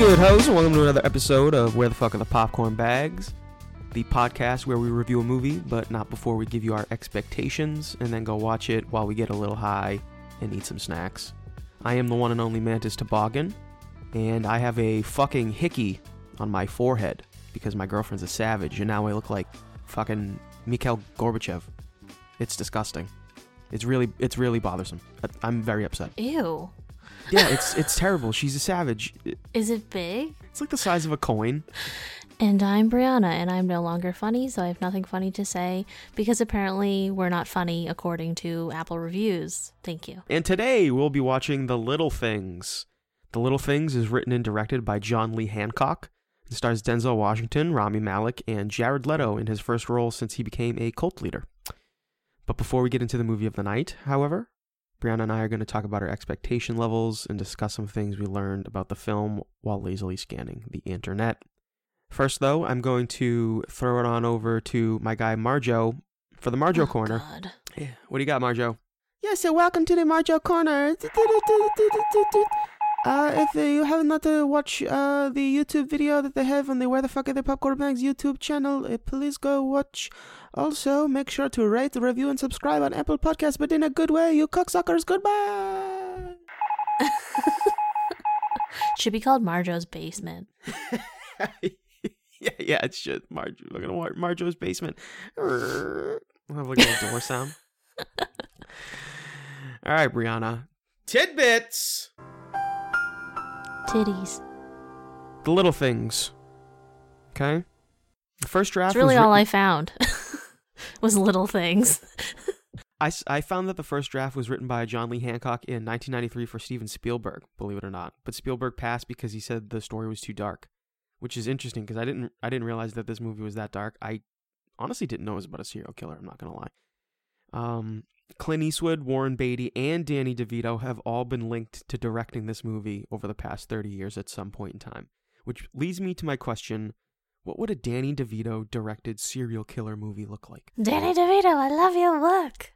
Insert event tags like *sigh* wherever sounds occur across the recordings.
Good, hoes? Welcome to another episode of Where the Fuck Are the Popcorn Bags, the podcast where we review a movie, but not before we give you our expectations and then go watch it while we get a little high and eat some snacks. I am the one and only Mantis Toboggan, and I have a fucking hickey on my forehead because my girlfriend's a savage, and now I look like fucking Mikhail Gorbachev. It's disgusting. It's really, it's really bothersome. I'm very upset. Ew. Yeah, it's it's terrible. She's a savage. Is it big? It's like the size of a coin. And I'm Brianna, and I'm no longer funny, so I have nothing funny to say because apparently we're not funny according to Apple reviews. Thank you. And today we'll be watching The Little Things. The Little Things is written and directed by John Lee Hancock. It stars Denzel Washington, Rami Malek, and Jared Leto in his first role since he became a cult leader. But before we get into the movie of the night, however, Brianna and I are going to talk about our expectation levels and discuss some things we learned about the film while lazily scanning the internet. First, though, I'm going to throw it on over to my guy Marjo for the Marjo Oh, corner. God. Yeah. What do you got, Marjo? Yeah, so welcome to the Marjo Corner. Uh, if you have not uh, watched uh, the YouTube video that they have on the Where the Fuck Are the Popcorn Bags YouTube channel, uh, please go watch. Also, make sure to rate, review, and subscribe on Apple Podcasts, but in a good way, you cocksuckers. Goodbye. *laughs* Should be called Marjo's basement. *laughs* yeah, yeah, it should. Marjo. Look at Mar- Marjo's basement. Have like a little door sound. *laughs* All right, Brianna. Tidbits. Titties. The little things. Okay. The first draft. That's really was all I found. *laughs* was little things. *laughs* I, I found that the first draft was written by John Lee Hancock in 1993 for Steven Spielberg, believe it or not. But Spielberg passed because he said the story was too dark, which is interesting because I didn't I didn't realize that this movie was that dark. I honestly didn't know it was about a serial killer. I'm not gonna lie. Um, Clint Eastwood, Warren Beatty, and Danny DeVito have all been linked to directing this movie over the past 30 years at some point in time, which leads me to my question: What would a Danny DeVito directed serial killer movie look like? Danny DeVito, I love your work.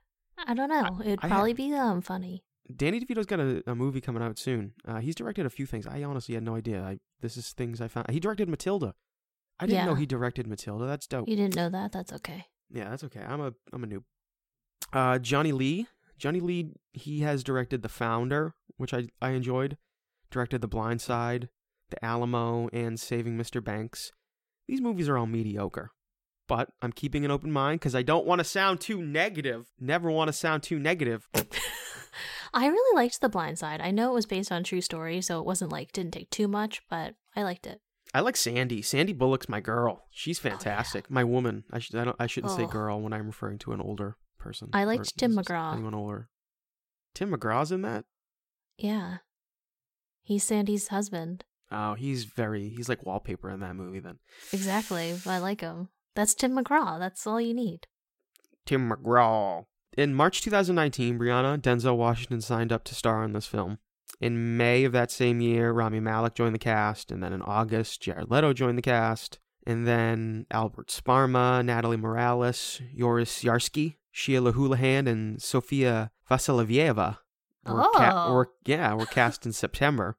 I don't know. It'd I probably be um funny. Danny DeVito's got a, a movie coming out soon. Uh, he's directed a few things. I honestly had no idea. I, this is things I found. He directed Matilda. I didn't know he directed Matilda. That's dope. You didn't know that? That's okay. Yeah, that's okay. I'm a I'm a noob. Uh, Johnny Lee. Johnny Lee. He has directed The Founder, which I I enjoyed. Directed The Blind Side, The Alamo, and Saving Mr. Banks. These movies are all mediocre. But I'm keeping an open mind because I don't want to sound too negative. Never want to sound too negative. *laughs* I really liked The Blind Side. I know it was based on true story, so it wasn't like didn't take too much, but I liked it. I like Sandy. Sandy Bullock's my girl. She's fantastic. My woman. I should. I, don't, I shouldn't say Oh. girl when I'm referring to an older person. I or liked Tim McGraw. Anyone older? Tim McGraw's in that. Yeah. He's Sandy's husband. Oh, he's very. He's like wallpaper in that movie. Then Exactly. I like him. That's Tim McGraw. That's all you need. Tim McGraw. In March 2019, Brianna Denzel Washington signed up to star in this film. In May of that same year, Rami Malek joined the cast, and then in August, Jared Leto joined the cast, and then Albert Sparma, Natalie Morales, Joris Jarsky, Sheila Houlihan, and Sofia Vassilieva were, ca- Oh. were yeah were cast in September.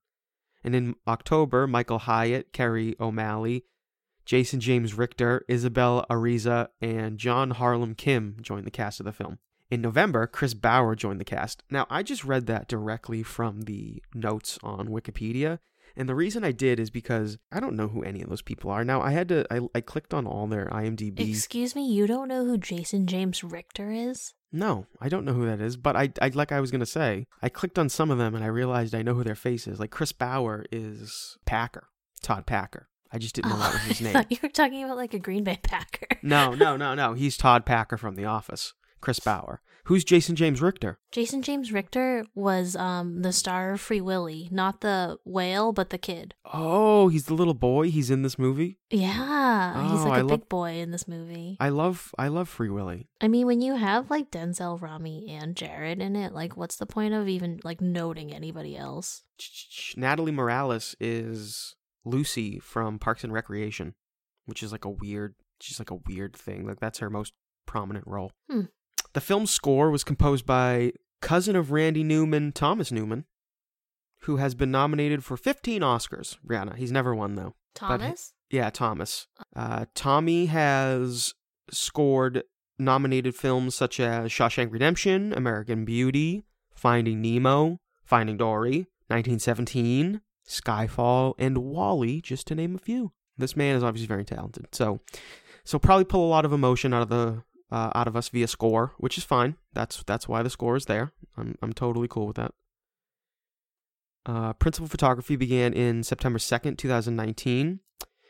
And in October, Michael Hyatt, Kerry O'Malley, Jason James Richter, Isabel Arraiza, and John Harlan Kim joined the cast of the film. In November, Chris Bauer joined the cast. Now, I just read that directly from the notes on Wikipedia. And the reason I did is because I don't know who any of those people are. Now, I had to, I, I clicked on all their IMDb. Excuse me, you don't know who Jason James Richter is? No, I don't know who that is, but I, I like I was gonna say, I clicked on some of them and I realized I know who their face is. Like Chris Bauer is Packer, Todd Packer. I just didn't know oh, that was his *laughs* name. you were talking about like a Green Bay Packer. No, no, no, no. *laughs* He's Todd Packer from The Office. Chris Bauer. Who's Jason James Richter? Jason James Richter was um the star of Free Willy, not the whale, but the kid. Oh, he's the little boy. He's in this movie. Yeah, he's Oh, like a I big boy in this movie. I love, I love Free Willy. I mean, when you have like Denzel, Rami, and Jared in it, like, what's the point of even like noting anybody else? Natalie Morales is Lucy from Parks and Recreation, which is like a weird. She's like a weird thing. Like that's her most prominent role. Hmm. The film's score was composed by cousin of Randy Newman, Thomas Newman, who has been nominated for 15 Oscars. Brianna, he's never won though. Thomas? Yeah, Thomas. Uh, Tommy has scored nominated films such as Shawshank Redemption, American Beauty, Finding Nemo, Finding Dory, 1917, Skyfall, and WALL-E, just to name a few. This man is obviously very talented. So, so probably pull a lot of emotion out of the uh, out of us via score, which is fine. That's that's why the score is there. I'm I'm totally cool with that. Uh, principal photography began in September 2nd, 2019,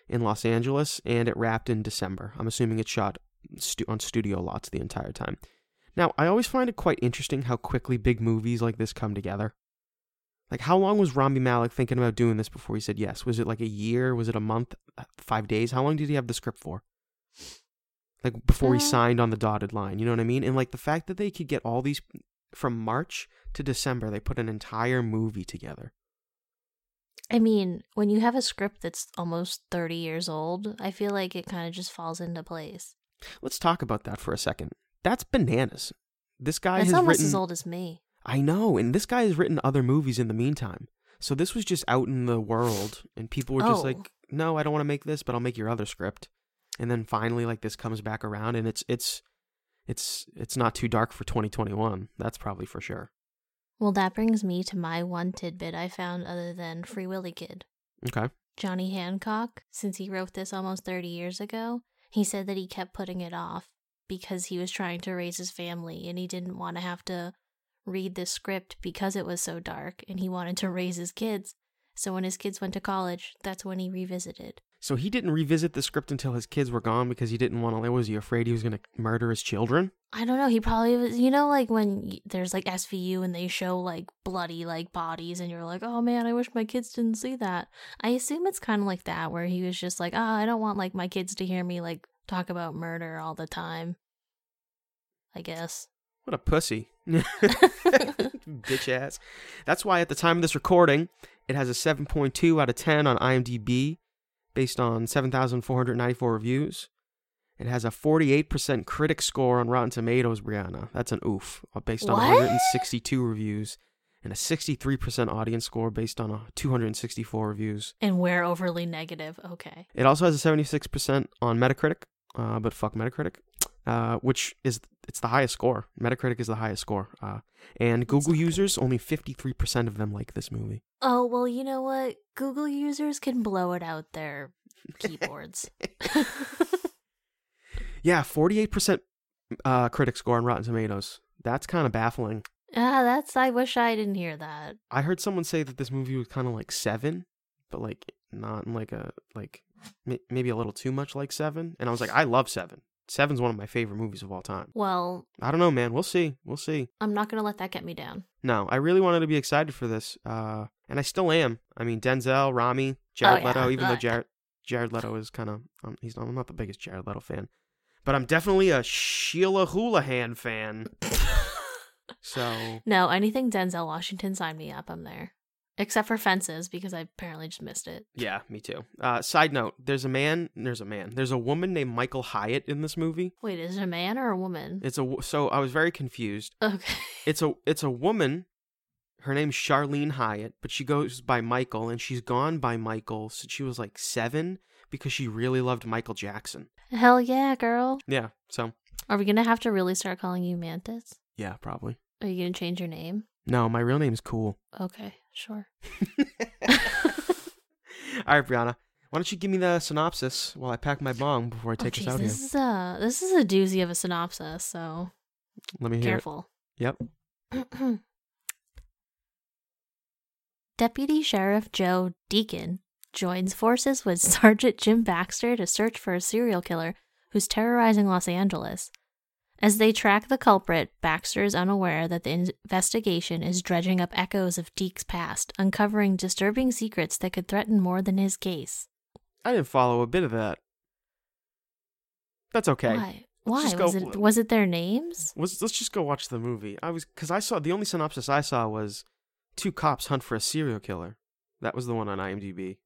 in Los Angeles, and it wrapped in December. I'm assuming it shot stu- on studio lots the entire time. Now, I always find it quite interesting how quickly big movies like this come together. Like, how long was Rami Malek thinking about doing this before he said yes? Was it like a year? Was it a month? Five days? How long did he have the script for? Like, before he Uh, signed on the dotted line, you know what I mean? And like the fact that they could get all these from March to December, they put an entire movie together. I mean, when you have a script that's almost 30 years old, I feel like it kind of just falls into place. Let's talk about that for a second. That's bananas. This guy That's has almost written. as old as me. I know, and this guy has written other movies in the meantime. So this was just out in the world, and people were just Oh. like, "No, I don't want to make this, but I'll make your other script." And then finally, like this comes back around, and it's it's it's it's not too dark for 2021. That's probably for sure. Well, that brings me to my one tidbit I found other than Free Willy Kid. Okay. Johnny Hancock, since he wrote this almost 30 years ago, he said that he kept putting it off because he was trying to raise his family and he didn't want to have to read the script because it was so dark and he wanted to raise his kids. So when his kids went to college, that's when he revisited. So he didn't revisit the script until his kids were gone because he didn't want to. Was he afraid he was going to murder his children? I don't know. He probably was, you know, like when there's like SVU and they show like bloody like bodies, and you're like, oh man, I wish my kids didn't see that. I assume it's kind of like that, where he was just like, oh, I don't want like my kids to hear me like talk about murder all the time. I guess. What a pussy. *laughs* *laughs* Bitch ass. That's why at the time of this recording, it has a 7.2 out of 10 on IMDb based on 7,494 reviews. It has a 48% critic score on Rotten Tomatoes, Brianna. That's an oof. uh, Based on What? 162 reviews. And a 63% audience score based on uh, 264 reviews. And we're overly negative. Okay. It also has a 76% on Metacritic, uh, but fuck Metacritic, uh, which is it's the highest score. Metacritic is the highest score. Uh, and Google users, only 53% of them like this movie. Oh well, you know what? Google users can blow it out their keyboards. *laughs* Yeah, 48% uh, critic score on Rotten Tomatoes. That's kind of baffling. ah, that's. I wish I didn't hear that. I heard someone say that this movie was kind of like seven, but like not in like a like may- maybe a little too much like seven. And I was like, I love seven. Seven's one of my favorite movies of all time. Well, I don't know, man. We'll see. We'll see. I'm not gonna let that get me down. No, I really wanted to be excited for this, uh, and I still am. I mean, Denzel, Rami, Jared yeah. Leto. Even though Uh, *laughs* Jared Jared Leto is kind of um, he's I'm not the biggest Jared Leto fan, but I'm definitely a Sheila Houlihan fan. *laughs* So No, anything Denzel Washington, sign me up. I'm there. Except for fences, because I apparently just missed it. yeah, me too. Uh, side note: There's a man. There's a man. There's a woman named Michael Hyatt in this movie. Wait, is it a man or a woman? It's a so I was very confused. Okay. *laughs* It's a it's a woman. Her name's Charlene Hyatt, but she goes by Michael, and she's gone by Michael since she was like seven because she really loved Michael Jackson. Hell yeah, girl. Yeah, so Are we gonna have to really start calling you Mantis? yeah, probably. Are you gonna change your name? No, my real name's cool. Okay, sure. *laughs* All right, Brianna, why don't you give me the synopsis while I pack my bong before I oh, take oh, us jeez, out this here? is a this is a doozy of a synopsis, so Let me hear careful. it. Yep. *clears throat* Deputy Sheriff Joe Deacon joins forces with *laughs* Sergeant Jim Baxter to search for a serial killer who's terrorizing Los Angeles. As they track the culprit, Baxter is unaware that the investigation is dredging up echoes of Deke's past, uncovering disturbing secrets that could threaten more than his case. I didn't follow a bit of that. That's okay. Why? Why just was it? Was it their names? Let's let's just go watch the movie. I was because I saw the only synopsis I saw was two cops hunt for a serial killer. That was the one on IMDb.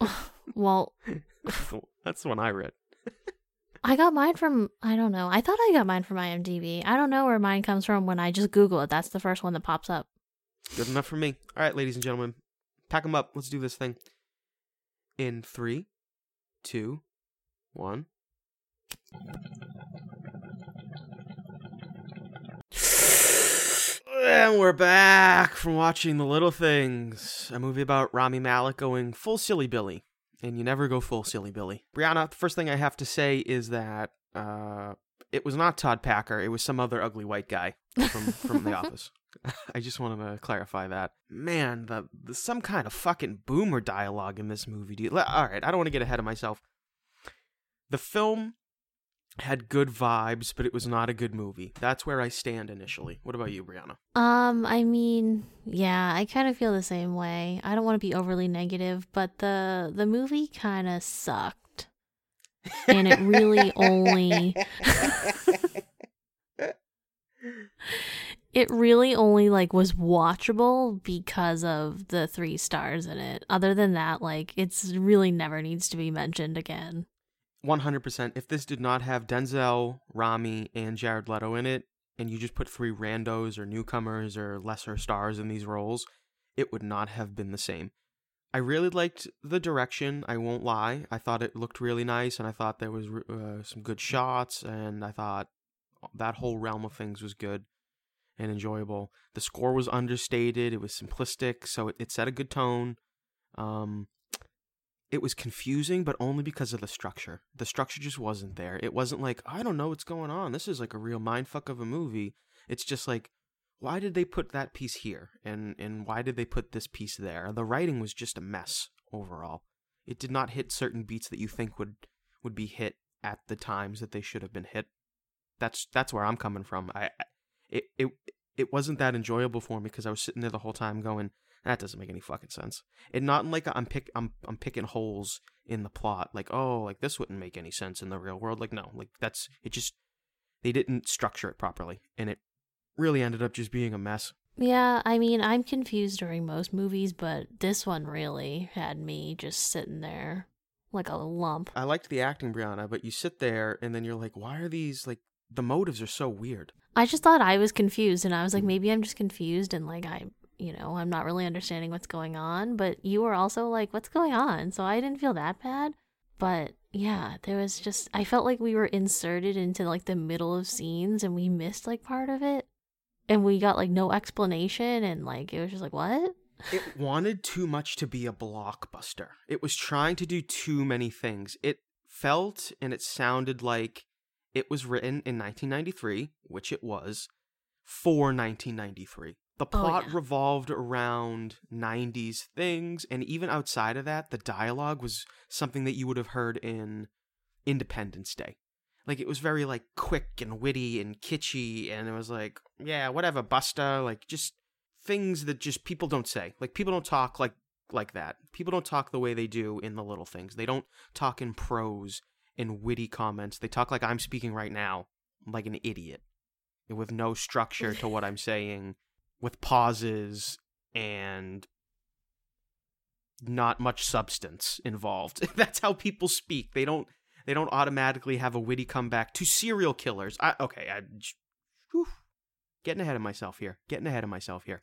*laughs* Well, *laughs* That's the one I read. *laughs* I got mine from I don't know. I thought I got mine from IMDb. I don't know where mine comes from when I just Google it. That's the first one that pops up. Good enough for me. All right, ladies and gentlemen, pack them up. Let's do this thing. In three, two, one. And we're back from watching The Little Things, a movie about Rami Malek going full silly Billy. And you never go full silly Billy. Brianna, the first thing I have to say is that uh, it was not Todd Packer. It was some other ugly white guy from, from The *laughs* Office. I just wanted to clarify that. Man, the, the some kind of fucking boomer dialogue in this movie, dude. All right, I don't want to get ahead of myself. The film had good vibes, but it was not a good movie. That's where I stand initially. What about you, Brianna? Um, I mean, yeah, I kind of feel the same way. I don't want to be overly negative, but the the movie kind of sucked. And it really only *laughs* it really only like was watchable because of the three stars in it. Other than that, like it's really never needs to be mentioned again. 100%. If this did not have Denzel, Rami, and Jared Leto in it, and you just put three randos or newcomers or lesser stars in these roles, it would not have been the same. I really liked the direction, I won't lie. I thought it looked really nice, and I thought there was uh, some good shots, and I thought that whole realm of things was good and enjoyable. The score was understated, it was simplistic, so it, it set a good tone. Um, it was confusing, but only because of the structure. The structure just wasn't there. It wasn't like, I don't know what's going on. This is like a real mindfuck of a movie. It's just like, why did they put that piece here? And and why did they put this piece there? The writing was just a mess overall. It did not hit certain beats that you think would would be hit at the times that they should have been hit. That's that's where I'm coming from. I it it it wasn't that enjoyable for me because I was sitting there the whole time going, that doesn't make any fucking sense. And not like I'm pick I'm I'm picking holes in the plot. Like oh, like this wouldn't make any sense in the real world. Like no, like that's it. Just they didn't structure it properly, and it really ended up just being a mess. Yeah, I mean, I'm confused during most movies, but this one really had me just sitting there like a lump. I liked the acting, Brianna, but you sit there and then you're like, why are these like the motives are so weird? I just thought I was confused, and I was like, mm-hmm. maybe I'm just confused, and like I you know, I'm not really understanding what's going on, but you were also like, what's going on? So I didn't feel that bad. But yeah, there was just, I felt like we were inserted into like the middle of scenes and we missed like part of it. And we got like no explanation and like, it was just like, what? it wanted too much to be a blockbuster. It was trying to do too many things. It felt and it sounded like it was written in 1993, which it was, for 1993. The oh, plot oh, yeah. revolved around 90s things, and even outside of that, the dialogue was something that you would have heard in Independence Day. Like it was very like quick and witty and kitschy, and it was like, yeah, whatever, Buster. like just things that just people don't say. Like people don't talk like like that. People don't talk the way they do in the little things. They don't talk in prose and witty comments. They talk like I'm speaking right now, like an idiot, with no structure to what I'm *laughs* saying with pauses and not much substance involved. *laughs* That's how people speak. They don't they don't automatically have a witty comeback to serial killers. I okay, I whew, getting ahead of myself here. Getting ahead of myself here.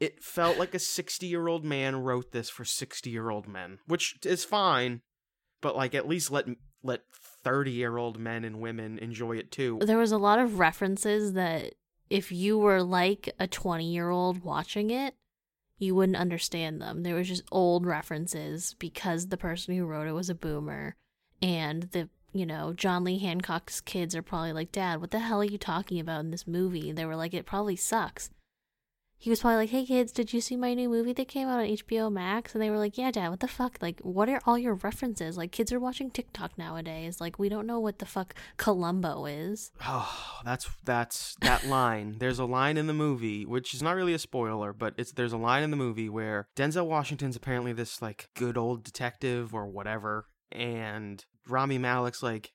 It felt like a 60-year-old man wrote this for 60-year-old men, which is fine, but like at least let let 30-year-old men and women enjoy it too. There was a lot of references that if you were like a 20 year old watching it, you wouldn't understand them. There was just old references because the person who wrote it was a boomer. And the, you know, John Lee Hancock's kids are probably like, Dad, what the hell are you talking about in this movie? They were like, it probably sucks he was probably like, "Hey kids, did you see my new movie that came out on HBO Max?" And they were like, "Yeah, Dad. What the fuck? Like, what are all your references? Like, kids are watching TikTok nowadays. Like, we don't know what the fuck Columbo is." *sighs* Oh, that's that's that line. There's a line in the movie which is not really a spoiler, but it's there's a line in the movie where Denzel Washington's apparently this like good old detective or whatever, and Rami Malek's like,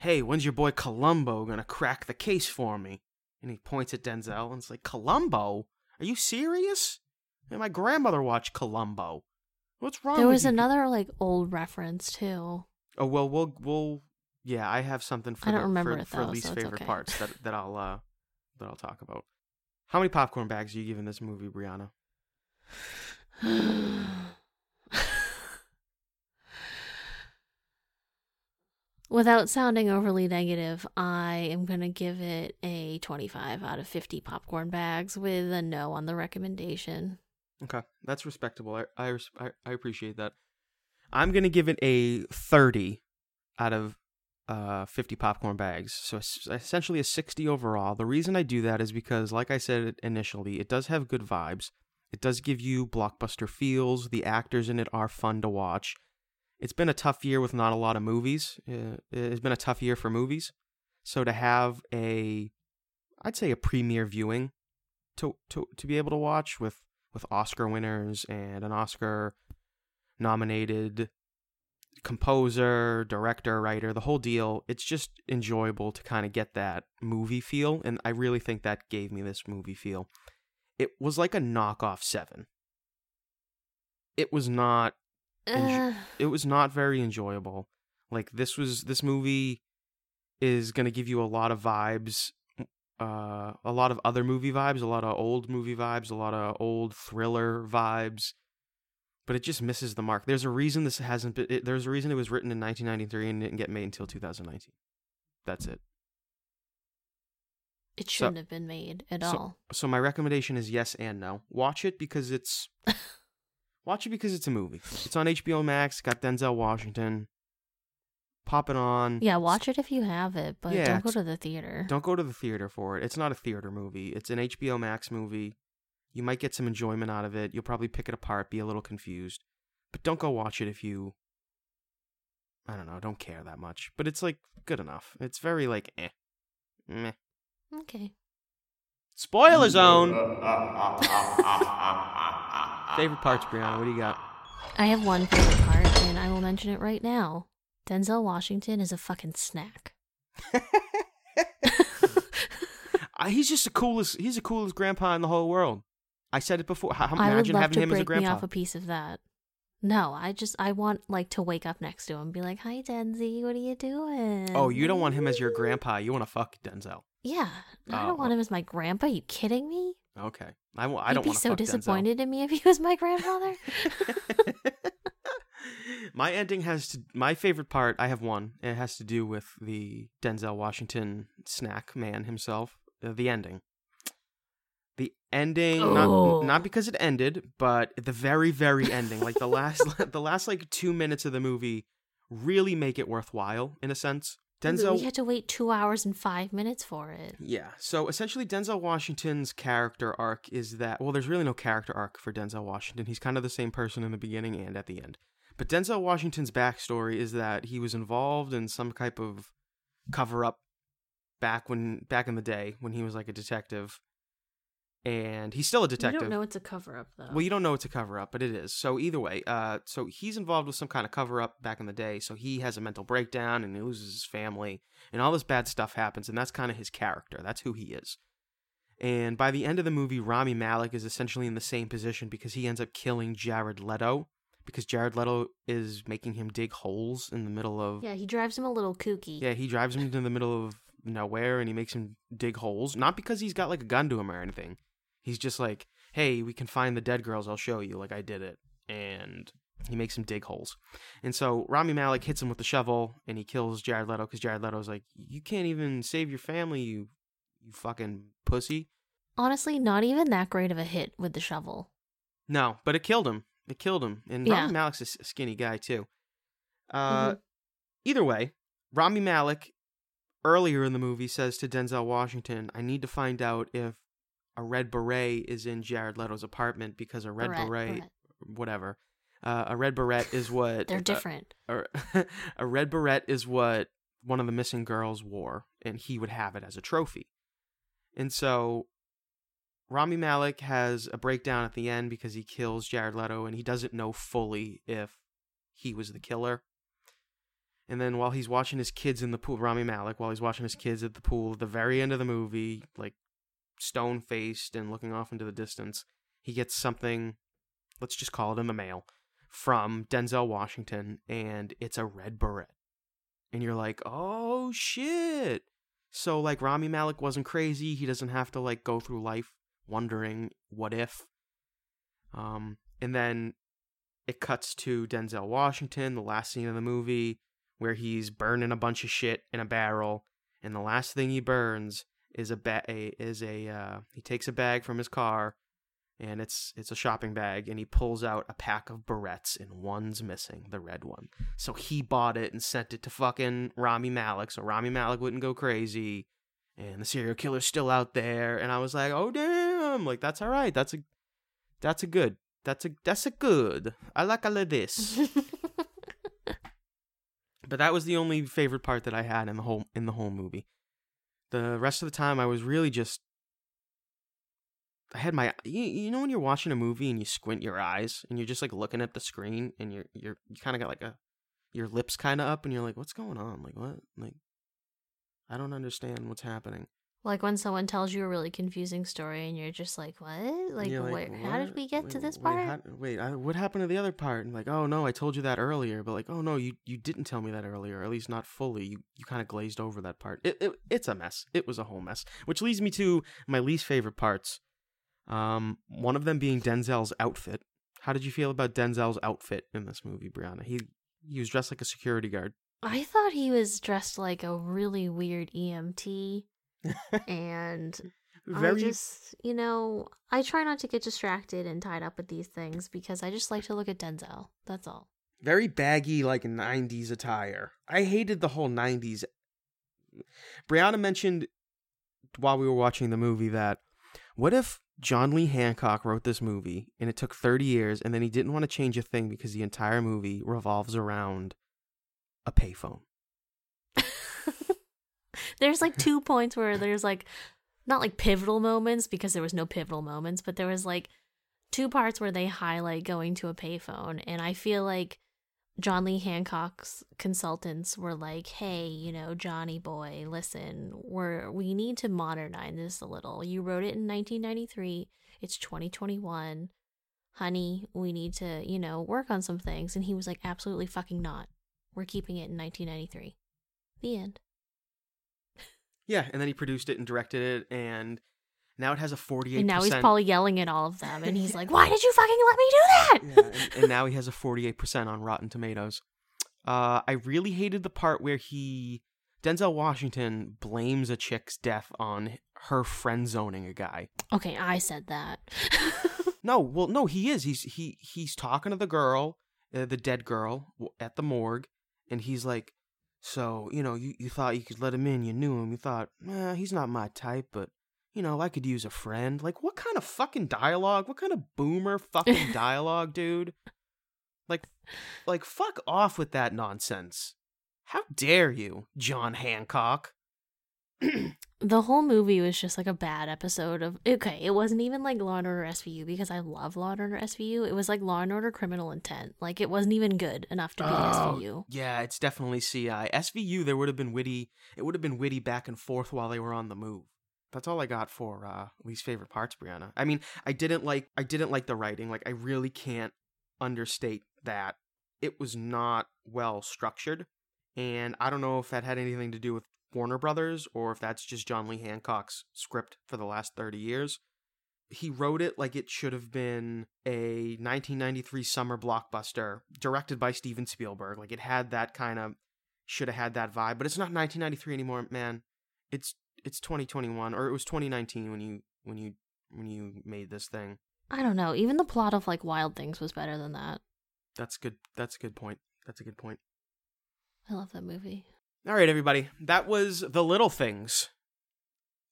"Hey, when's your boy Columbo gonna crack the case for me?" And he points at Denzel and it's like, "Columbo." Are you serious? my grandmother watched Columbo. What's wrong? There was another like old reference too. Oh well, we'll we'll yeah. I have something for I don't the, remember for, it, for least so favorite okay. parts that that I'll uh that I'll talk about. How many popcorn bags are you giving this movie, Brianna? *sighs* *sighs* *sighs* Without sounding overly negative, I am going to give it a 25 out of 50 popcorn bags with a no on the recommendation. Okay, that's respectable. I I, I, appreciate that. I'm gonna give it a 30 out of uh 50 popcorn bags. So essentially a 60 overall. The reason I do that is because, like I said initially, it does have good vibes. It does give you blockbuster feels. The actors in it are fun to watch. It's been a tough year with not a lot of movies. Uh, It's been a tough year for movies. So to have a, I'd say a premiere viewing, to to to be able to watch with with Oscar winners and an Oscar nominated composer, director, writer, the whole deal. It's just enjoyable to kind of get that movie feel. And I really think that gave me this movie feel. It was like a knockoff seven. It was not Enjo- it was not very enjoyable. Like this was this movie is going to give you a lot of vibes uh a lot of other movie vibes, a lot of old movie vibes, a lot of old thriller vibes. But it just misses the mark. There's a reason this hasn't been it, there's a reason it was written in 1993 and didn't get made until 2019. That's it. it shouldn't have been made at so- all. So my recommendation is yes and no. Watch it because it's *laughs* watch it because it's a movie. It's on HBO Max. Got Denzel Washington. Pop it on. Yeah, watch it if you have it, but Yeah, don't go it's- to the theater. Don't go to the theater for it. It's not a theater movie. It's an HBO Max movie. You might get some enjoyment out of it. You'll probably pick it apart, be a little confused. But don't go watch it if you I don't know, don't care that much. But it's like good enough. It's very like eh. Meh. Okay. Spoiler zone. Uh, uh, uh, Favorite parts, Brianna, what do you got? I have one favorite part, and I will mention it right now. Denzel Washington is a fucking snack. *laughs* Uh, he's just the coolest he's the coolest grandpa in the whole world. I said it before. How, I would love having to him as a break me off a piece of that. No, I just I want like to wake up next to him and be like, "Hi, Denzi, what are you doing?" oh, you don't want him as your grandpa. You want to fuck Denzel. Yeah, I Oh, don't want him as my grandpa. you kidding me? Okay. I, w- I You'd don't be so fuck Denzel. disappointed in me if he was my grandfather. *laughs* my ending has to my favorite part i have one it has to do with the denzel washington snack man himself uh, the ending the ending Oh. not, not because it ended but the very very ending like the last *laughs* the last like two minutes of the movie really make it worthwhile in a sense denzel we had to wait two hours and five minutes for it. yeah. So essentially, Denzel Washington's character arc is that, well, there's really no character arc for Denzel Washington. He's kind of the same person in the beginning and at the end. But Denzel Washington's backstory is that he was involved in some type of cover up back when back in the day when he was like a detective. And he's still a detective. You don't know it's a cover up though. Well, you don't know it's a cover up, but it is. So either way, uh, so he's involved with some kind of cover up back in the day. So he has a mental breakdown and he loses his family, and all this bad stuff happens, and that's kind of his character. That's who he is. And by the end of the movie, Rami Malek is essentially in the same position because he ends up killing Jared Leto because Jared Leto is making him dig holes in the middle of yeah, he drives him a little kooky. yeah, he drives him into the middle of nowhere and he makes him dig holes. Not because he's got like a gun to him or anything. He's just like, hey, we can find the dead girls. I'll show you. Like I did it. And he makes him dig holes. And so Rami Malek hits him with the shovel and he kills Jared Leto because Jared Leto's like, you can't even save your family, you, you fucking pussy. Honestly, not even that great of a hit with the shovel. No, but it killed him. It killed him. And Yeah. Rami Malek's a skinny guy too. Uh, Mhm. Either way, Rami Malek earlier in the movie says to Denzel Washington, "I need to find out if a red beret is in Jared Leto's apartment because a red beret, Barrette. whatever, uh, a red beret is what They're uh, different. a, *laughs* a red beret is what one of the missing girls wore, and he would have it as a trophy. And so Rami Malek has a breakdown at the end because he kills Jared Leto, and he doesn't know fully if he was the killer. And then while he's watching his kids in the pool, Rami Malek, while he's watching his kids at the pool, at the very end of the movie, like stone faced and looking off into the distance, he gets something, let's just call it in the mail, from Denzel Washington, and it's a red beret. And you're like, oh shit. So, like, Rami Malek wasn't crazy. He doesn't have to, like, go through life wondering what if. Um, and then it cuts to Denzel Washington, the last scene of the movie, where he's burning a bunch of shit in a barrel, and the last thing he burns is a ba- a is a uh, he takes a bag from his car, and it's it's a shopping bag, and he pulls out a pack of barrettes, and one's missing, the red one. So he bought it and sent it to fucking Rami Malek, so Rami Malek wouldn't go crazy, and the serial killer's still out there, and I was like, oh damn, like that's all right, that's a that's a good, that's a that's a good. I like all of this. *laughs* but that was the only favorite part that I had in the whole in the whole movie. The rest of the time, I was really just. I had my you, you know when you're watching a movie and you squint your eyes and you're just like looking at the screen and you're you're you kind of got like a your lips kind of up and you're like what's going on like what like I don't understand what's happening. Like when someone tells you a really confusing story and you're just like, what? Like, You're where, how did we get to Wait, this wait, part? how- Wait, I, what happened to the other part? And like, oh no, I told you that earlier, but like, oh no, you you didn't tell me that earlier, or at least not fully. You you kind of glazed over that part. It, it it's a mess. It was a whole mess, which leads me to my least favorite parts. Um, one of them being Denzel's outfit. How did you feel about Denzel's outfit in this movie, Brianna? He he was dressed like a security guard. I thought he was dressed like a really weird EMT. And *laughs* I Very just, you know, I try not to get distracted and tied up with these things because I just like to look at Denzel. That's all. very baggy like 90s attire i hated the whole 90s brianna mentioned while we were watching the movie that what if john lee hancock wrote this movie and it took 30 years and then he didn't want to change a thing because the entire movie revolves around a payphone there's like two points where there's like not like pivotal moments because there was no pivotal moments, but there was like two parts where they highlight going to a payphone and I feel like John Lee Hancock's consultants were like, "Hey, you know, Johnny boy, listen, we're we need to modernize this a little. You wrote it in 1993. It's 2021. Honey, we need to, you know, work on some things." And he was like, "Absolutely fucking not. We're keeping it in 1993." The end. Yeah and then he produced it and directed it and now it has a 48% And now he's probably yelling at all of them, and he's *laughs* like, "Why did you fucking let me do that?" yeah, and, and now he has a 48% on Rotten Tomatoes. Uh, I really hated the part where he, Denzel Washington, blames a chick's death on her friend zoning a guy. okay, I said that. *laughs* No, well, no, he is. He's he he's talking to the girl, uh, the dead girl, at the morgue, and he's like, "So you know, you you thought you could let him in, you knew him, you thought, eh, he's not my type, but." You know, I could use a friend. Like, what kind of fucking dialogue? What kind of boomer fucking *laughs* dialogue, dude? Like, like, fuck off with that nonsense. How dare you, John Hancock? *clears throat* the whole movie was just like a bad episode of. Okay, it wasn't even like Law and Order SVU because I love Law and Order SVU. It was like Law and Order Criminal Intent. Like it wasn't even good enough to be Oh, SVU. Yeah, it's definitely CI. SVU, there would have been witty. It would have been witty back and forth while they were on the move. That's all I got for uh, least favorite parts, Brianna. I mean, I didn't like. I didn't like the writing. Like, I really can't understate that it was not well structured, and I don't know if that had anything to do with Warner Brothers or if that's just John Lee Hancock's script for the last thirty years. He wrote it like it should have been a 1993 summer blockbuster directed by Steven Spielberg. Like it had that kind of should have had that vibe, but it's not 1993 anymore, man. It's it's 2021 or it was 2019 when you when you when you made this thing. I don't know. Even the plot of like Wild Things was better than that. That's good. That's a good point. That's a good point. I love that movie. All right, everybody. That was The Little Things.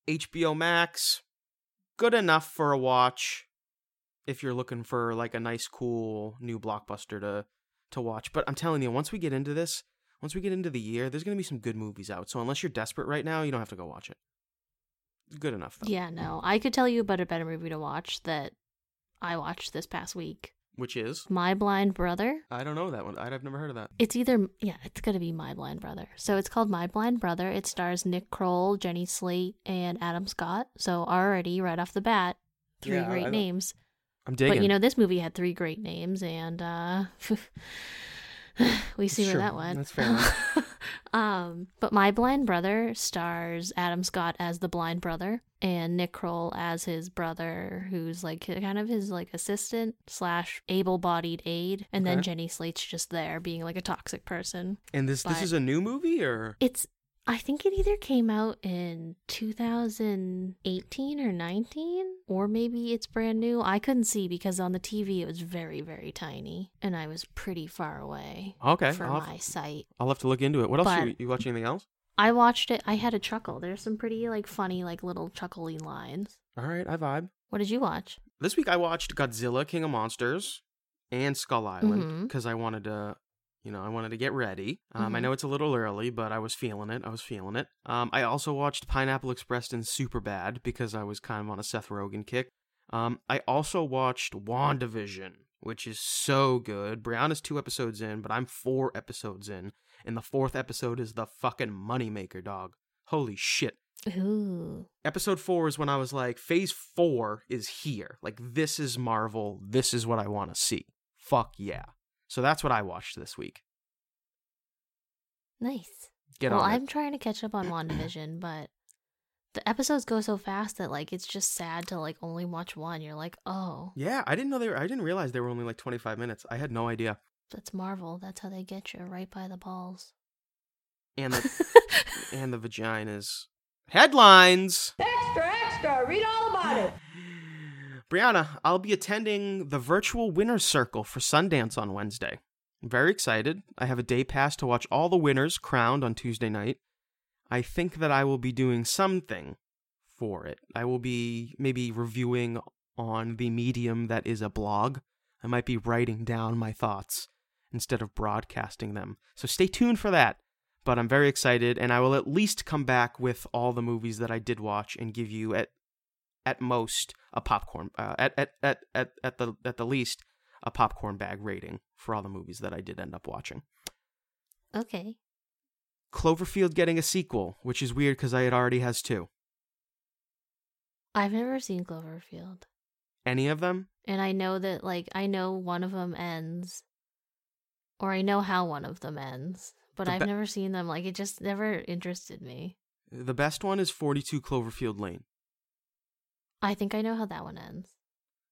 HBO Max. Good enough for a watch if you're looking for like a nice cool new blockbuster to to watch. But I'm telling you, once we get into this, once we get into the year, there's going to be some good movies out. So unless you're desperate right now, you don't have to go watch it. Good enough though. Yeah, no. I could tell you about a better movie to watch that I watched this past week. Which is My Blind Brother. I don't know that one. I've never heard of that. It's either yeah, it's gonna be My Blind Brother. So it's called My Blind Brother. It stars Nick Kroll, Jenny Slate, and Adam Scott. So already right off the bat, three Yeah, great names. I'm digging. But you know, this movie had three great names, and uh *laughs* we see Sure, where that went. that's fair enough. *laughs* *laughs* um, but My Blind Brother stars Adam Scott as the blind brother and Nick Kroll as his brother, who's like kind of his like assistant slash able-bodied aide, and then Jenny Slate's just there being like a toxic person. And this this is a new movie or? It's I think it either came out in 2018 or 19 or maybe it's brand new. I couldn't see because on the TV it was very very tiny and I was pretty far away okay? from I'll have, my sight. I'll have to look into it. What else? But- you, you watch anything else? I watched it. I had a chuckle. There's some pretty like funny like little chuckly lines. All right, I vibe. What did you watch? This week I watched Godzilla King of Monsters and Skull Island mm-hmm. because I wanted to, you know, I wanted to get ready. Um, I Mhm. know it's a little early, but I was feeling it. I was feeling it. Um, I also watched Pineapple Express and Superbad because I was kind of on a Seth Rogen kick. Um, I also watched WandaVision, which is so good. Brianna's two episodes in, but I'm four episodes in, and the fourth episode is the fucking moneymaker, dog. Holy shit Ooh. episode four is when I was like, phase four is here. Like, this is Marvel. This is what I want to see. Fuck yeah. So that's what I watched this week. Nice. Get well, on I'm it. trying to catch up on *clears throat* WandaVision, but the episodes go so fast that like it's just sad to like only watch one. You're like, "Oh, Yeah, I didn't know they were, I didn't realize they were only like 25 minutes. I had no idea. that's Marvel. That's how they get you right by the balls." And the, *laughs* and the vaginas. Headlines! Extra, extra, read all about it. Brianna, I'll be attending the virtual Winners Circle for Sundance on Wednesday. I'm very excited. I have a day pass to watch all the winners crowned on Tuesday night. I think that I will be doing something for it. I will be maybe reviewing on the medium that is a blog. I might be writing down my thoughts instead of broadcasting them. So stay tuned for that. But I'm very excited, and I will at least come back with all the movies that I did watch and give you at at most a popcorn uh, at, at at at at the at the least a popcorn bag rating for all the movies that I did end up watching. Okay. Cloverfield getting a sequel, which is weird because it already has two. I've never seen Cloverfield. Any of them? And I know that like I know one of them ends or I know how one of them ends, but The I've be- never seen them. Like it just never interested me. The best one is 42 Cloverfield Lane. I think I know how that one ends.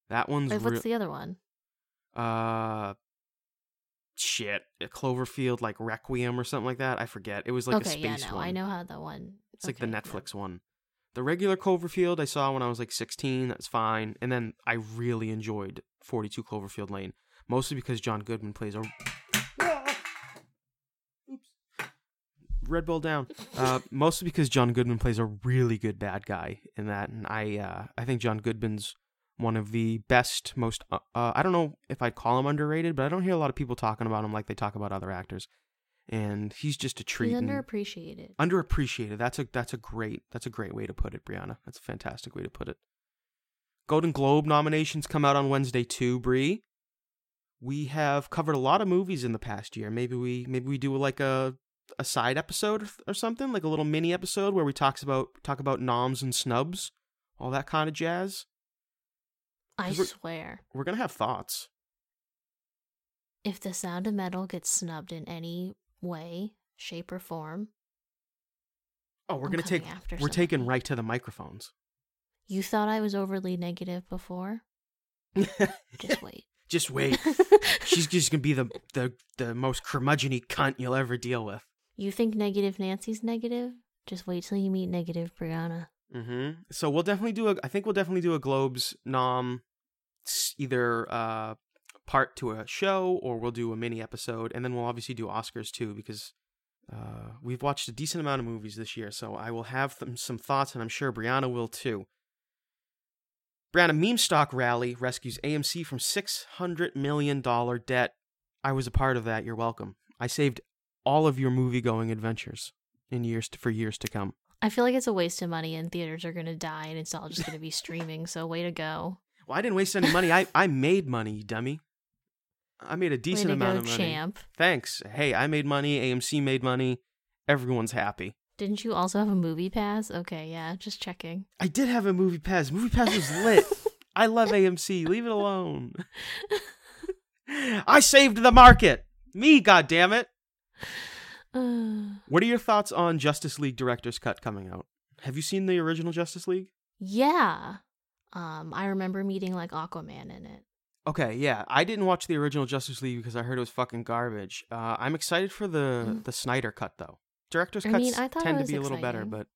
That one's Like, real. what's the other one? uh shit, a Cloverfield like Requiem or something like that. I forget. It was like a okay, yeah, space no, one. I know how that one. It's like the okay. Netflix one. The regular Cloverfield I saw when I was like 16. That's fine. And then I really enjoyed 42 Cloverfield Lane, mostly because John Goodman plays a. Red Bull down. Uh, mostly because John Goodman plays a really good bad guy in that, and I uh, I think John Goodman's one of the best, most. Uh, uh, I don't know if I'd call him underrated, but I don't hear a lot of people talking about him like they talk about other actors. And he's just a treat. He's underappreciated. underappreciated. That's a that's a great that's a great way to put it, Brianna. That's a fantastic way to put it. Golden Globe nominations come out on Wednesday too, Bree. We have covered a lot of movies in the past year. Maybe we maybe we do like a a side episode or- something, like a little mini episode where we talks about talk about noms and snubs, all that kind of jazz. I we're- swear, We're gonna have thoughts. if the sound of metal gets snubbed in any way, shape, or form, Oh, we're I'm gonna take after we're taking right to the microphones. you thought I was overly negative before. *laughs* Just wait. Just wait. *laughs* She's just gonna be the the the most curmudgeony cunt you'll ever deal with. You think negative Nancy's negative? Just wait till you meet negative Brianna. Mm-hmm. So we'll definitely do a. I think we'll definitely do a Globes nom, either uh part to a show or we'll do a mini episode, and then we'll obviously do Oscars too because uh we've watched a decent amount of movies this year. So I will have some some thoughts, and I'm sure Brianna will too. Brianna, Meme Stock Rally rescues AMC from six hundred million dollar debt. I was a part of that. You're welcome. I saved all of your movie going adventures in years to, for years to come. I feel like it's a waste of money and theaters are going to die and it's all just going to be *laughs* streaming. So, way to go. Well, I didn't waste any money. I, I made money, dummy. I made a decent amount go, of money. champ. Thanks. Hey, I made money. AMC made money. Everyone's happy. Didn't you also have a movie pass? Okay, yeah, just checking. I did have a movie pass. Movie pass was lit. I love AMC. Leave it alone. *laughs* I saved the market. Me, goddammit. *sighs* What are your thoughts on Justice League Director's Cut coming out? Have you seen the original Justice League? yeah. Um, I remember meeting like Aquaman in it. Okay, yeah. I didn't watch the original Justice League because I heard it was fucking garbage. Uh, I'm excited for the Mm. the Snyder cut though. Director's I cuts mean, I thought it tend to be a little better, but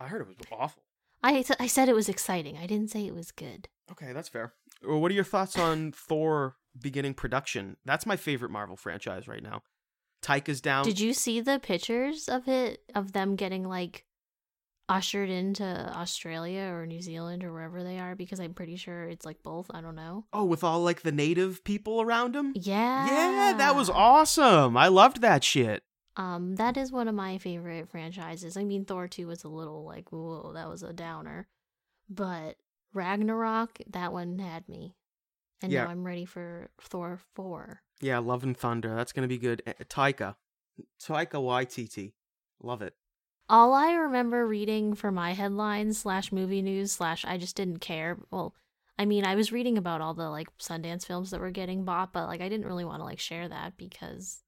I heard it was awful. I t- I said it was exciting. I didn't say it was good. Okay, that's fair. Well, what are your thoughts on Thor beginning production? That's my favorite Marvel franchise right now. Taika's down. Did you see the pictures of it of them getting like ushered into Australia or New Zealand or wherever they are because I'm pretty sure it's like both. I don't know. Oh, with all like the native people around them. Yeah. Yeah, that was awesome. I loved that shit. Um, that is one of my favorite franchises. I mean, Thor 2 was a little like, whoa, that was a downer. But Ragnarok, that one had me. And Yeah. now I'm ready for Thor 4. Yeah, Love and Thunder. That's gonna be good. Eh, Taika, Taika Waititi. Love it. All I remember reading for my headlines slash movie news slash I just didn't care. Well, I mean, I was reading about all the like Sundance films that were getting bought, but like I didn't really want to like share that because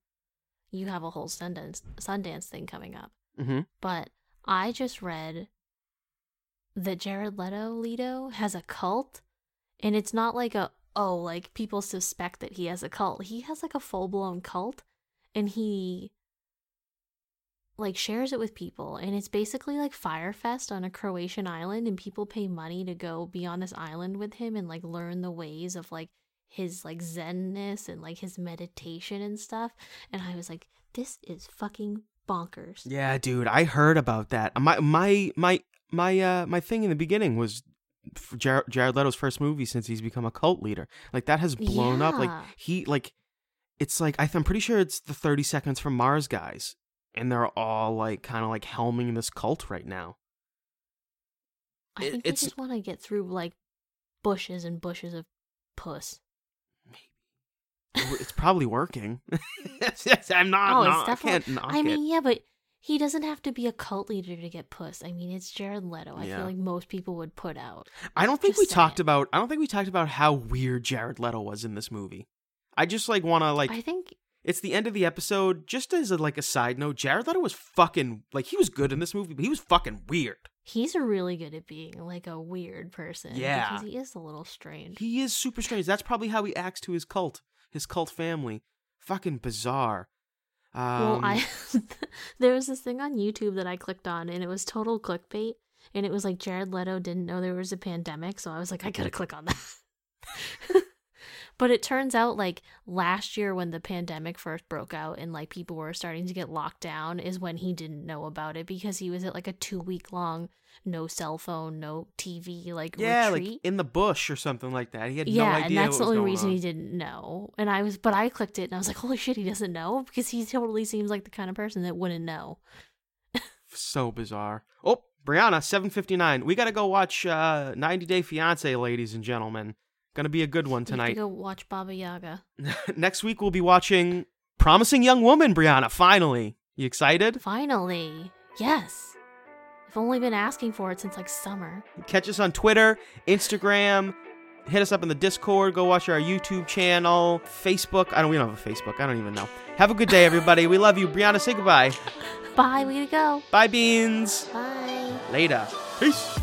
you have a whole Sundance Sundance thing coming up. Mm-hmm. But I just read that Jared Leto Leto has a cult, and it's not like a oh like people suspect that he has a cult. He has like a full blown cult, and he like shares it with people, and it's basically like Fyre Fest on a Croatian island, and people pay money to go be on this island with him and like learn the ways of like his like zenness and like his meditation and stuff. And I was like, this is fucking bonkers. Yeah, dude, I heard about that. My my my my uh my thing in the beginning was Jared, Jared Leto's first movie since he's become a cult leader. Like that has blown up. Like he like it's like I th- I'm pretty sure it's the 30 seconds from Mars guys and they're all like kind of like helming this cult right now. I It- think they just want to get through like bushes and bushes of puss. It's probably working. *laughs* I'm not. oh, not it's definitely. I I it. mean, yeah, but he doesn't have to be a cult leader to get puss. I mean, it's Jared Leto. I Yeah. feel like most people would put out. I don't think Just we talked about. I don't think we talked about how weird Jared Leto was in this movie. I just like want to like. I think it's the end of the episode. Just as a, like a side note, Jared Leto was fucking like he was good in this movie, but he was fucking weird. he's really good at being like a weird person. Yeah. because he is a little strange. He is super strange. That's probably how he acts to his cult, his cult family. Fucking bizarre. Um, well, I *laughs* there was this thing on YouTube that I clicked on, and it was total clickbait, and it was like Jared Leto didn't know there was a pandemic, so I was like, I gotta click on that. *laughs* but it turns out like last year when the pandemic first broke out and like people were starting to get locked down is when he didn't know about it because he was at like a two week long no cell phone, no TV like yeah, retreat. like in the bush or something like that. He had yeah, no idea. and that's the only reason on. he didn't know. And I was, but I clicked it and I was like, holy shit, he doesn't know because he totally seems like the kind of person that wouldn't know. so bizarre. Oh, Brianna, seven fifty nine. We gotta go watch uh, 90 Day Fiance, ladies and gentlemen. Gonna be a good one You have to tonight. go watch Baba Yaga. *laughs* Next week we'll be watching Promising Young Woman. Brianna, finally. You excited? Finally, yes. I've only been asking for it since like summer. Catch us on Twitter, Instagram. Hit us up in the Discord. Go watch our YouTube channel, Facebook. I don't. We don't have a Facebook. I don't even know. Have a good day, everybody. We love you. Brianna, say goodbye. Bye, way to go. Bye, beans. Bye. Later. Peace.